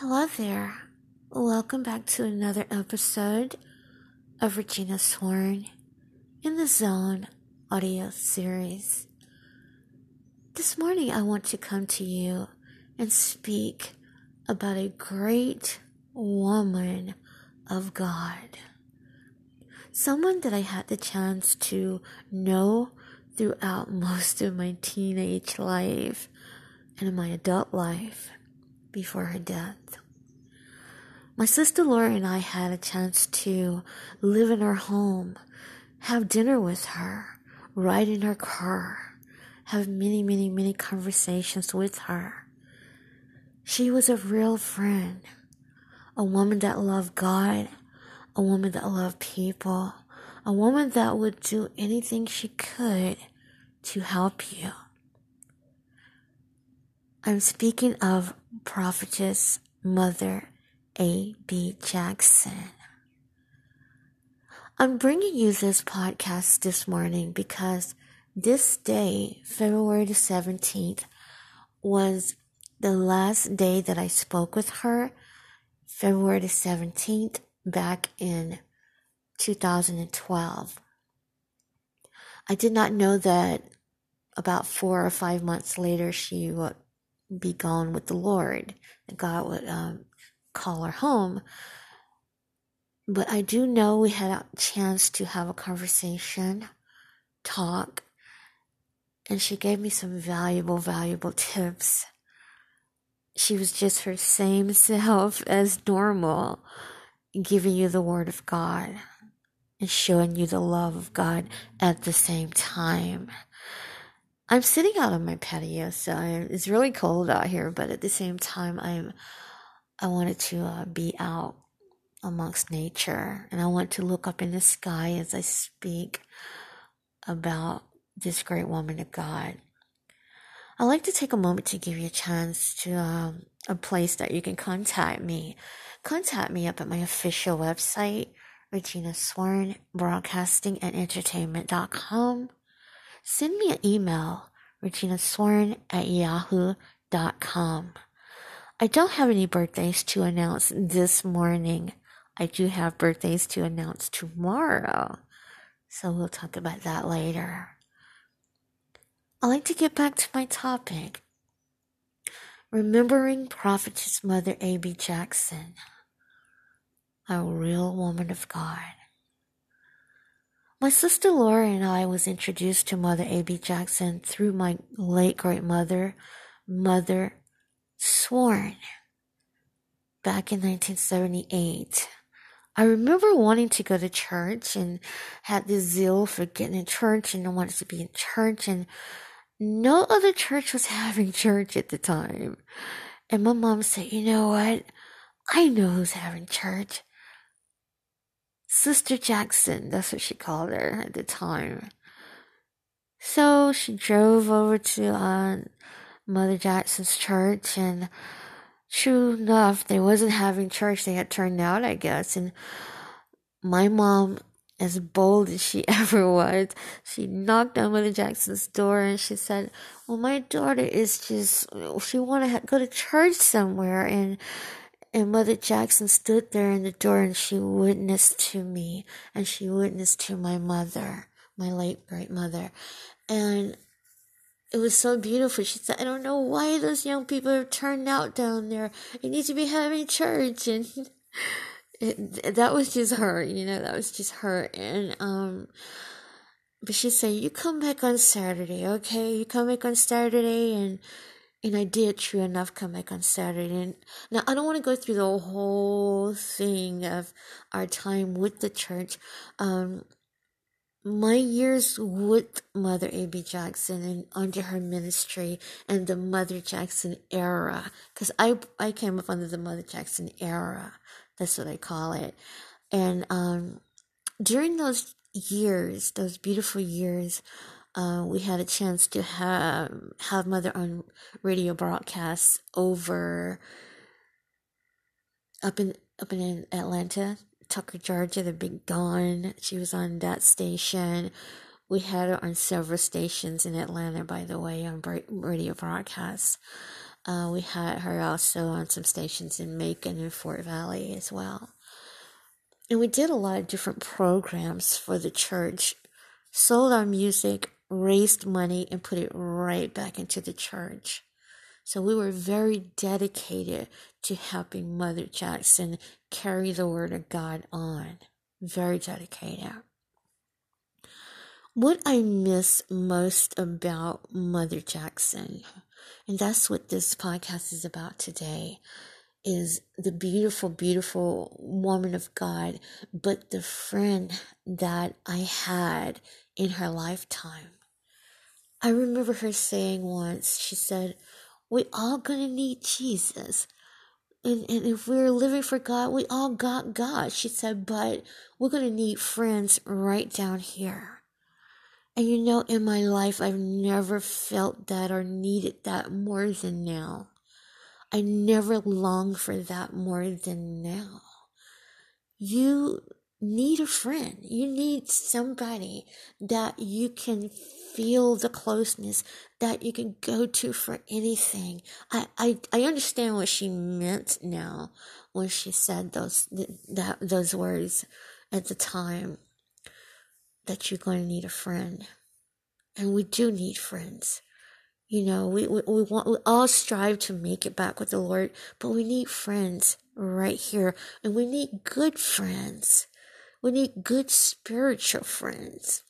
Hello there. Welcome back to another episode of Regina Sworn in the Zone audio series. This morning, I want to come to you and speak about a great woman of God. Someone that I had the chance to know throughout most of my teenage life and my adult life before her death. My sister Laura and I had a chance to live in her home, have dinner with her, ride in her car, have many, many, many conversations with her. She was a real friend, a woman that loved God, a woman that loved people, a woman that would do anything she could to help you. I'm speaking of prophetess Mother A.B. Jackson. I'm bringing you this podcast this morning because this day, February the 17th, was the last day that I spoke with her, February the 17th, back in 2012. I did not know that about four or five months later she would be gone with the Lord, that God would um, call her home. But I do know we had a chance to have a conversation, talk, and she gave me some valuable, valuable tips. She was just her same self as normal, giving you the Word of God and showing you the love of God at the same time. I'm sitting out on my patio, so I'm, it's really cold out here, but at the same time, I'm I wanted to uh, be out amongst nature, and I want to look up in the sky as I speak about this great woman of God. I'd like to take a moment to give you a chance to um, a place that you can contact me. Contact me up at my official website, Regina Sworn Broadcasting and Entertainment.com send me an email, reginasworn at yahoo.com. I don't have any birthdays to announce this morning. I do have birthdays to announce tomorrow. So we'll talk about that later. I'd like to get back to my topic. Remembering Prophetess Mother A.B. Jackson, a real woman of God. My sister Laura and I was introduced to Mother A.B. Jackson through my late great mother, Mother Sworn, back in 1978. I remember wanting to go to church and had this zeal for getting in church and I wanted to be in church and no other church was having church at the time. And my mom said, you know what? I know who's having church. Sister Jackson, that's what she called her at the time. So she drove over to uh, Mother Jackson's church, and true enough, they wasn't having church. They had turned out, I guess. And my mom, as bold as she ever was, she knocked on Mother Jackson's door and she said, "Well, my daughter is just she want to go to church somewhere, and and Mother Jackson stood there in the door and she witnessed to me and she witnessed to my mother, my late great mother. And it was so beautiful. She said, I don't know why those young people are turned out down there. They need to be having church. And it, that was just her, you know, that was just her. And, um, but she said, you come back on Saturday, okay? You come back on Saturday and, and I did, true enough, come back on Saturday. And now I don't want to go through the whole thing of our time with the church. Um, my years with Mother A.B. Jackson and under her ministry and the Mother Jackson era, because I I came up under the Mother Jackson era. That's what I call it. And um, during those years, those beautiful years, uh, we had a chance to have have mother on radio broadcasts over up in up in Atlanta, Tucker, Georgia, the Big Dawn. She was on that station. We had her on several stations in Atlanta, by the way, on radio broadcasts. Uh, we had her also on some stations in Macon and Fort Valley as well. And we did a lot of different programs for the church, sold our music, raised money, and put it right back into the church. So we were very dedicated to helping Mother Jackson carry the word of God on. Very dedicated. What I miss most about Mother Jackson, and that's what this podcast is about today, is the beautiful, beautiful woman of God, but the friend that I had in her lifetime. I remember her saying once, she said, We all gonna need Jesus. And, and if we're living for God, we all got God. She said, but we're gonna need friends right down here. And you know, in my life, I've never felt that or needed that more than now. I never long for that more than now. You need a friend. You need somebody that you can feel the closeness that you can go to for anything. I, I, I understand what she meant now when she said those, that, those words at the time that you're going to need a friend. And we do need friends. You know, we, we, we want, we all strive to make it back with the Lord, but we need friends right here. And we need good friends. We need good spiritual friends.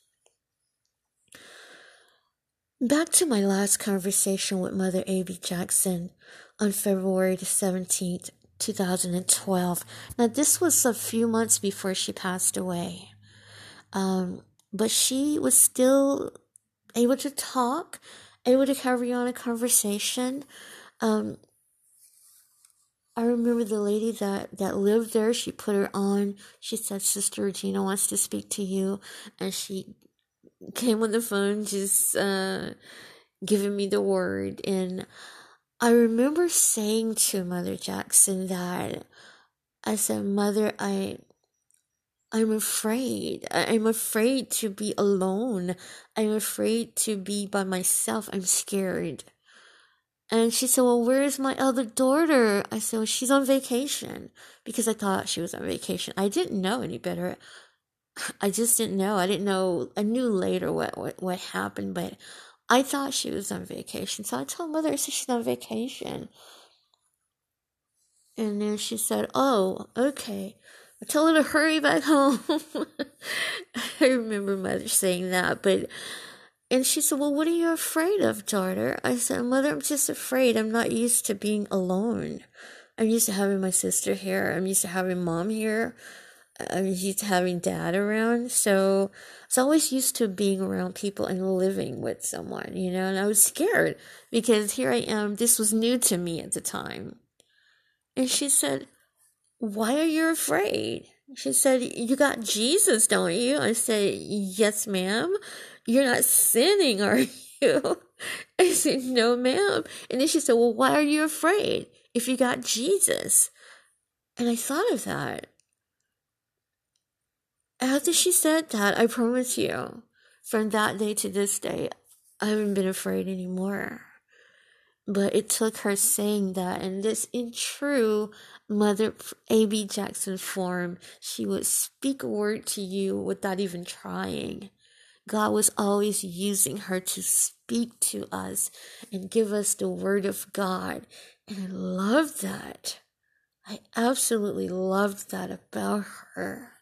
Back to my last conversation with Mother A.B. Jackson on February the 17th, 2012. Now, this was a few months before she passed away. Um, but she was still able to talk able to carry on a conversation. Um, I remember the lady that, that lived there, she put her on. She said, Sister Regina wants to speak to you. And she came on the phone just uh, giving me the word. And I remember saying to Mother Jackson that I said, Mother, I I'm afraid. I'm afraid to be alone. I'm afraid to be by myself. I'm scared. And she said, Well, where's my other daughter? I said, Well, she's on vacation because I thought she was on vacation. I didn't know any better. I just didn't know. I didn't know. I knew later what, what, what happened, but I thought she was on vacation. So I told mother, I said, She's on vacation. And then she said, Oh, okay. I told her to hurry back home. I remember mother saying that, but and she said, Well, what are you afraid of, daughter? I said, Mother, I'm just afraid. I'm not used to being alone. I'm used to having my sister here. I'm used to having mom here. I'm used to having dad around. So I was always used to being around people and living with someone, you know, and I was scared because here I am. This was new to me at the time. And she said, why are you afraid? She said, You got Jesus, don't you? I said, Yes, ma'am. You're not sinning, are you? I said, No, ma'am. And then she said, Well, why are you afraid if you got Jesus? And I thought of that. After she said that, I promise you, from that day to this day, I haven't been afraid anymore. But it took her saying that, and this in true Mother A.B. Jackson form, she would speak a word to you without even trying. God was always using her to speak to us and give us the word of God. And I loved that. I absolutely loved that about her.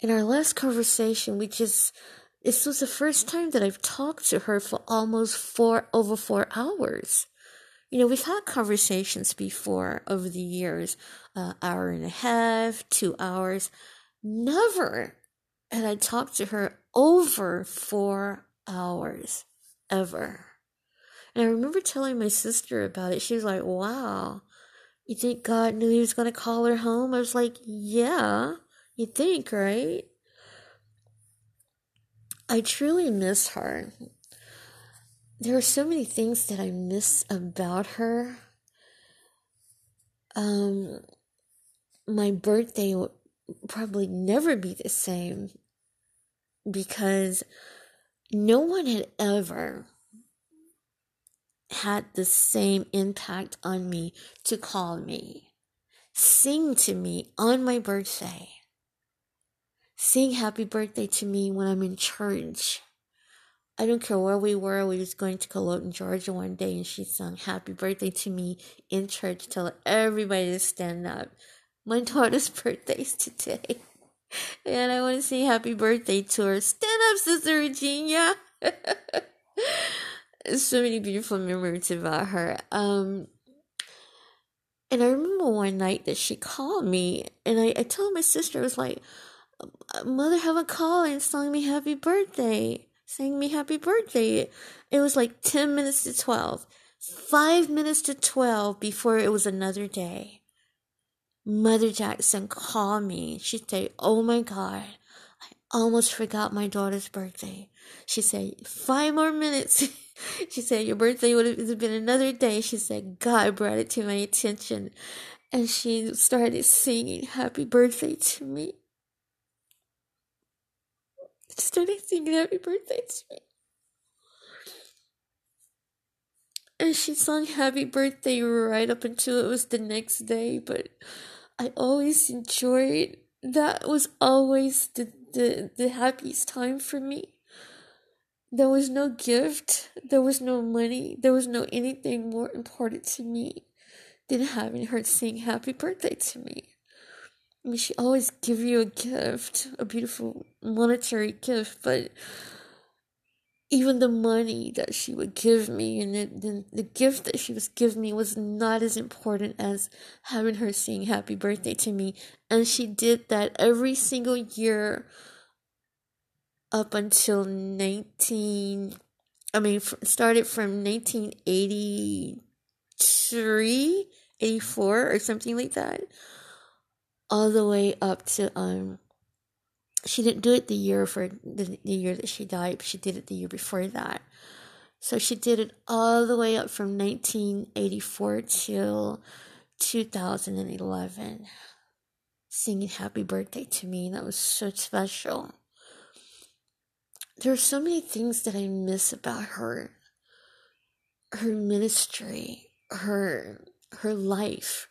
In our last conversation, we just, this was the first time that I've talked to her for almost four, over four hours you know, we've had conversations before over the years, uh, hour and a half, two hours. Never had I talked to her over four hours, ever. And I remember telling my sister about it. She was like, wow, you think God knew he was going to call her home? I was like, yeah, you think, right? I truly miss her there are so many things that I miss about her. Um, my birthday probably never be the same because no one had ever, had the same impact on me to call me, sing to me on my birthday, sing happy birthday to me when I'm in church. I don't care where we were. We was going to Cologne, Georgia one day, and she sung happy birthday to me in church, tell everybody to stand up. My daughter's birthday is today. And I want to say happy birthday to her. Stand up, Sister Regina. so many beautiful memories about her. Um, and I remember one night that she called me, and I, I told my sister, I was like, Mother have a call and sung me happy birthday. Sang me happy birthday. It was like 10 minutes to 12. Five minutes to 12 before it was another day. Mother Jackson called me. She said, Oh my God, I almost forgot my daughter's birthday. She said, Five more minutes. she said, Your birthday would have been another day. She said, God brought it to my attention. And she started singing happy birthday to me. She started singing happy birthday to me. And she sung happy birthday right up until it was the next day, but I always enjoyed that was always the, the, the happiest time for me. There was no gift, there was no money, there was no anything more important to me than having her sing happy birthday to me. I mean, she always give you a gift, a beautiful monetary gift, but even the money that she would give me and the, the, gift that she was giving me was not as important as having her sing happy birthday to me. And she did that every single year up until 19, I mean, started from 1983, 84 or something like that, all the way up to, um, she didn't do it the year for the, the year that she died, but she did it the year before that. So she did it all the way up from 1984 till 2011, singing happy birthday to me. That was so special. There are so many things that I miss about her. Her ministry, her her life,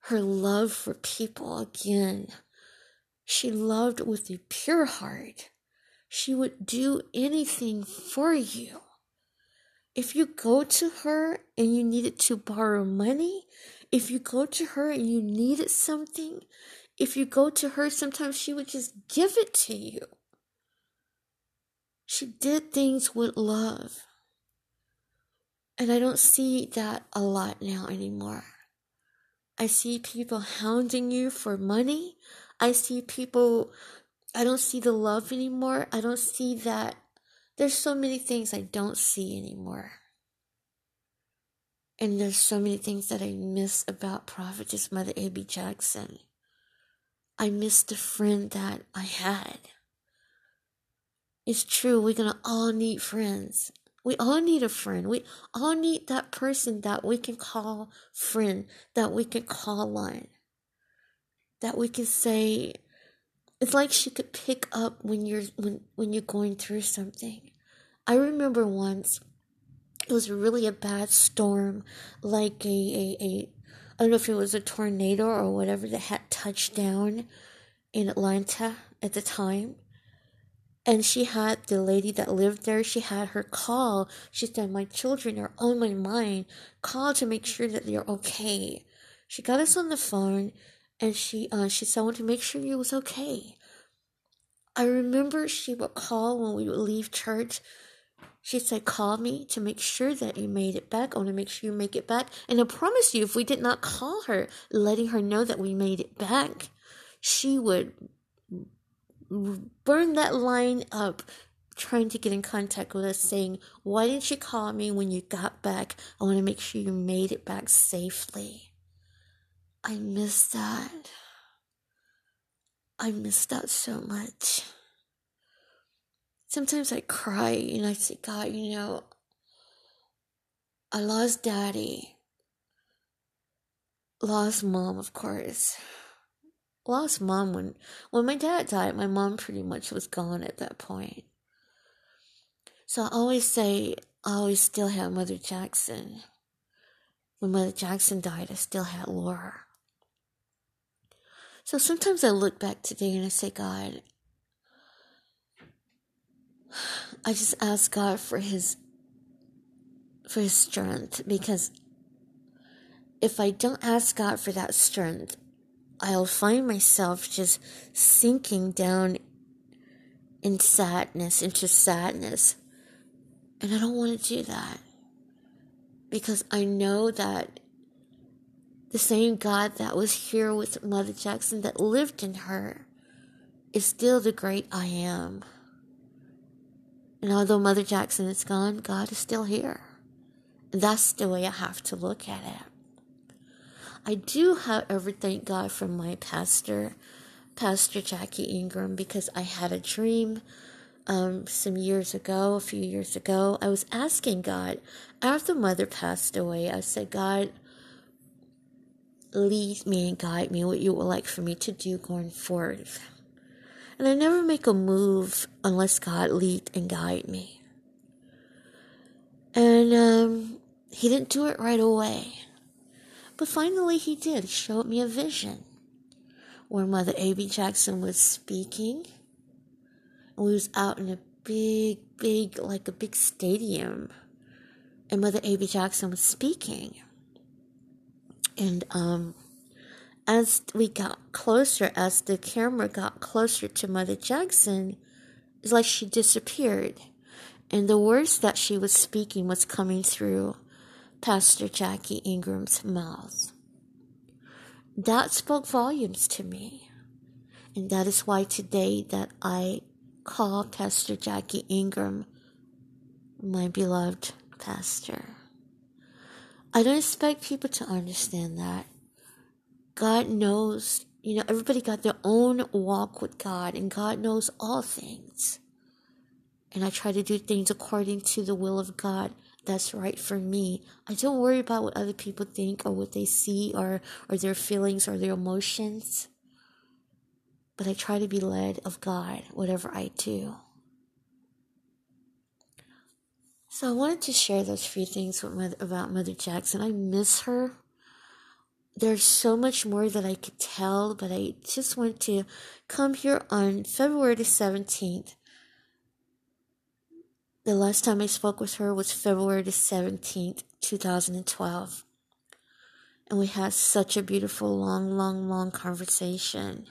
her love for people again she loved with a pure heart. She would do anything for you. If you go to her and you needed to borrow money, if you go to her and you needed something, if you go to her, sometimes she would just give it to you. She did things with love. And I don't see that a lot now anymore. I see people hounding you for money. I see people, I don't see the love anymore. I don't see that. There's so many things I don't see anymore. And there's so many things that I miss about Prophetess Mother A.B. Jackson. I miss the friend that I had. It's true, we're gonna all need friends. We all need a friend. We all need that person that we can call friend, that we can call on that we could say it's like she could pick up when you're when when you're going through something. I remember once it was really a bad storm, like a, a, a I don't know if it was a tornado or whatever that had touched down in Atlanta at the time. And she had the lady that lived there, she had her call. She said, My children are on my mind. Call to make sure that they're okay. She got us on the phone and she uh, she said I want to make sure you was okay. I remember she would call when we would leave church. She said, Call me to make sure that you made it back. I want to make sure you make it back. And I promise you, if we did not call her, letting her know that we made it back, she would burn that line up, trying to get in contact with us, saying, Why didn't you call me when you got back? I want to make sure you made it back safely. I miss that. I miss that so much. Sometimes I cry and I say, God, you know, I lost daddy. Lost mom, of course. Lost mom when when my dad died, my mom pretty much was gone at that point. So I always say I always still had Mother Jackson. When Mother Jackson died, I still had Laura. So sometimes I look back today and I say, God, I just ask God for his for his strength because if I don't ask God for that strength, I'll find myself just sinking down in sadness, into sadness. And I don't want to do that because I know that the same God that was here with Mother Jackson, that lived in her, is still the great I am. And although Mother Jackson is gone, God is still here. And that's the way I have to look at it. I do, however, thank God for my pastor, Pastor Jackie Ingram, because I had a dream um, some years ago, a few years ago. I was asking God, after Mother passed away, I said, God, lead me and guide me what you would like for me to do going forth. And I never make a move unless God lead and guide me. And um, he didn't do it right away. But finally he did. He showed me a vision where Mother A.B. Jackson was speaking. And we was out in a big, big, like a big stadium. And Mother A.B. Jackson was speaking. And um, as we got closer, as the camera got closer to Mother Jackson, it's like she disappeared. And the words that she was speaking was coming through Pastor Jackie Ingram's mouth. That spoke volumes to me. And that is why today that I call Pastor Jackie Ingram my beloved pastor. I don't expect people to understand that. God knows, you know, everybody got their own walk with God, and God knows all things. And I try to do things according to the will of God that's right for me. I don't worry about what other people think or what they see or, or their feelings or their emotions. But I try to be led of God, whatever I do. So I wanted to share those few things with Mother, about Mother Jackson. I miss her. There's so much more that I could tell, but I just want to come here on February the 17th. The last time I spoke with her was February the 17th, 2012. And we had such a beautiful, long, long, long conversation.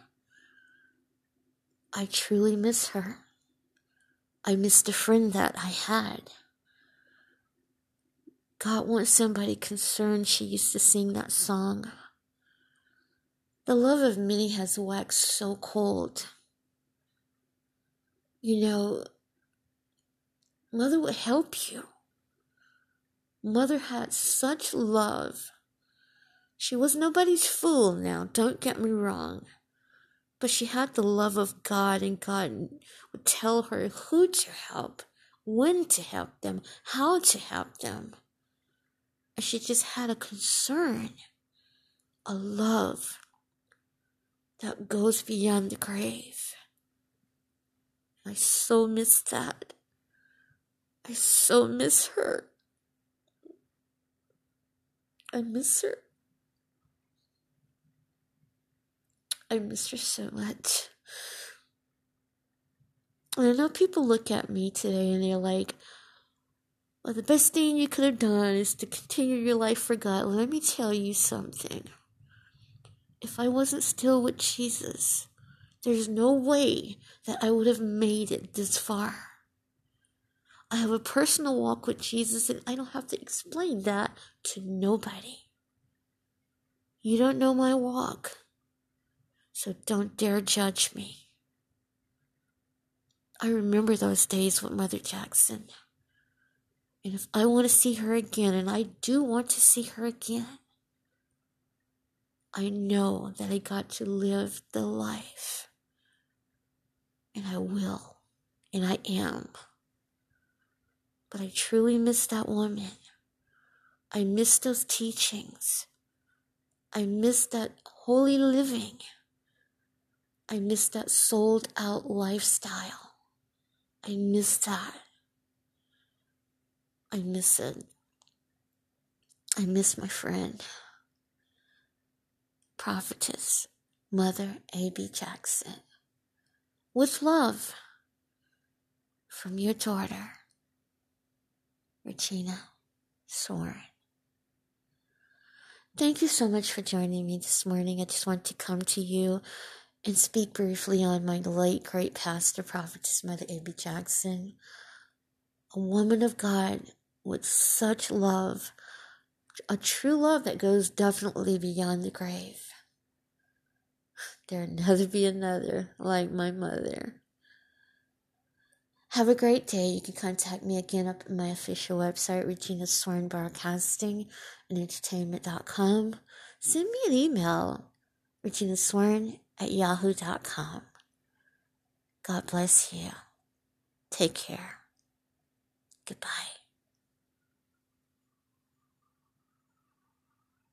I truly miss her. I miss the friend that I had. God wants somebody concerned. She used to sing that song. The love of many has waxed so cold. You know, Mother would help you. Mother had such love. She was nobody's fool now, don't get me wrong. But she had the love of God, and God would tell her who to help, when to help them, how to help them. She just had a concern, a love that goes beyond the grave. I so miss that. I so miss her. I miss her. I miss her so much. And I know people look at me today and they're like, well, the best thing you could have done is to continue your life for God. Let me tell you something. If I wasn't still with Jesus, there's no way that I would have made it this far. I have a personal walk with Jesus, and I don't have to explain that to nobody. You don't know my walk, so don't dare judge me. I remember those days with Mother Jackson. And if I want to see her again, and I do want to see her again, I know that I got to live the life. And I will. And I am. But I truly miss that woman. I miss those teachings. I miss that holy living. I miss that sold out lifestyle. I miss that. I miss it. I miss my friend, prophetess, Mother A.B. Jackson. With love from your daughter, Regina Sworn. Thank you so much for joining me this morning. I just want to come to you and speak briefly on my late great pastor, prophetess Mother A.B. Jackson, a woman of God with such love, a true love that goes definitely beyond the grave. There'll never be another like my mother. Have a great day. You can contact me again up at my official website, Regina Sworn Broadcasting and Entertainment.com. Send me an email, Regina Sworn at yahoo.com. God bless you. Take care. Goodbye.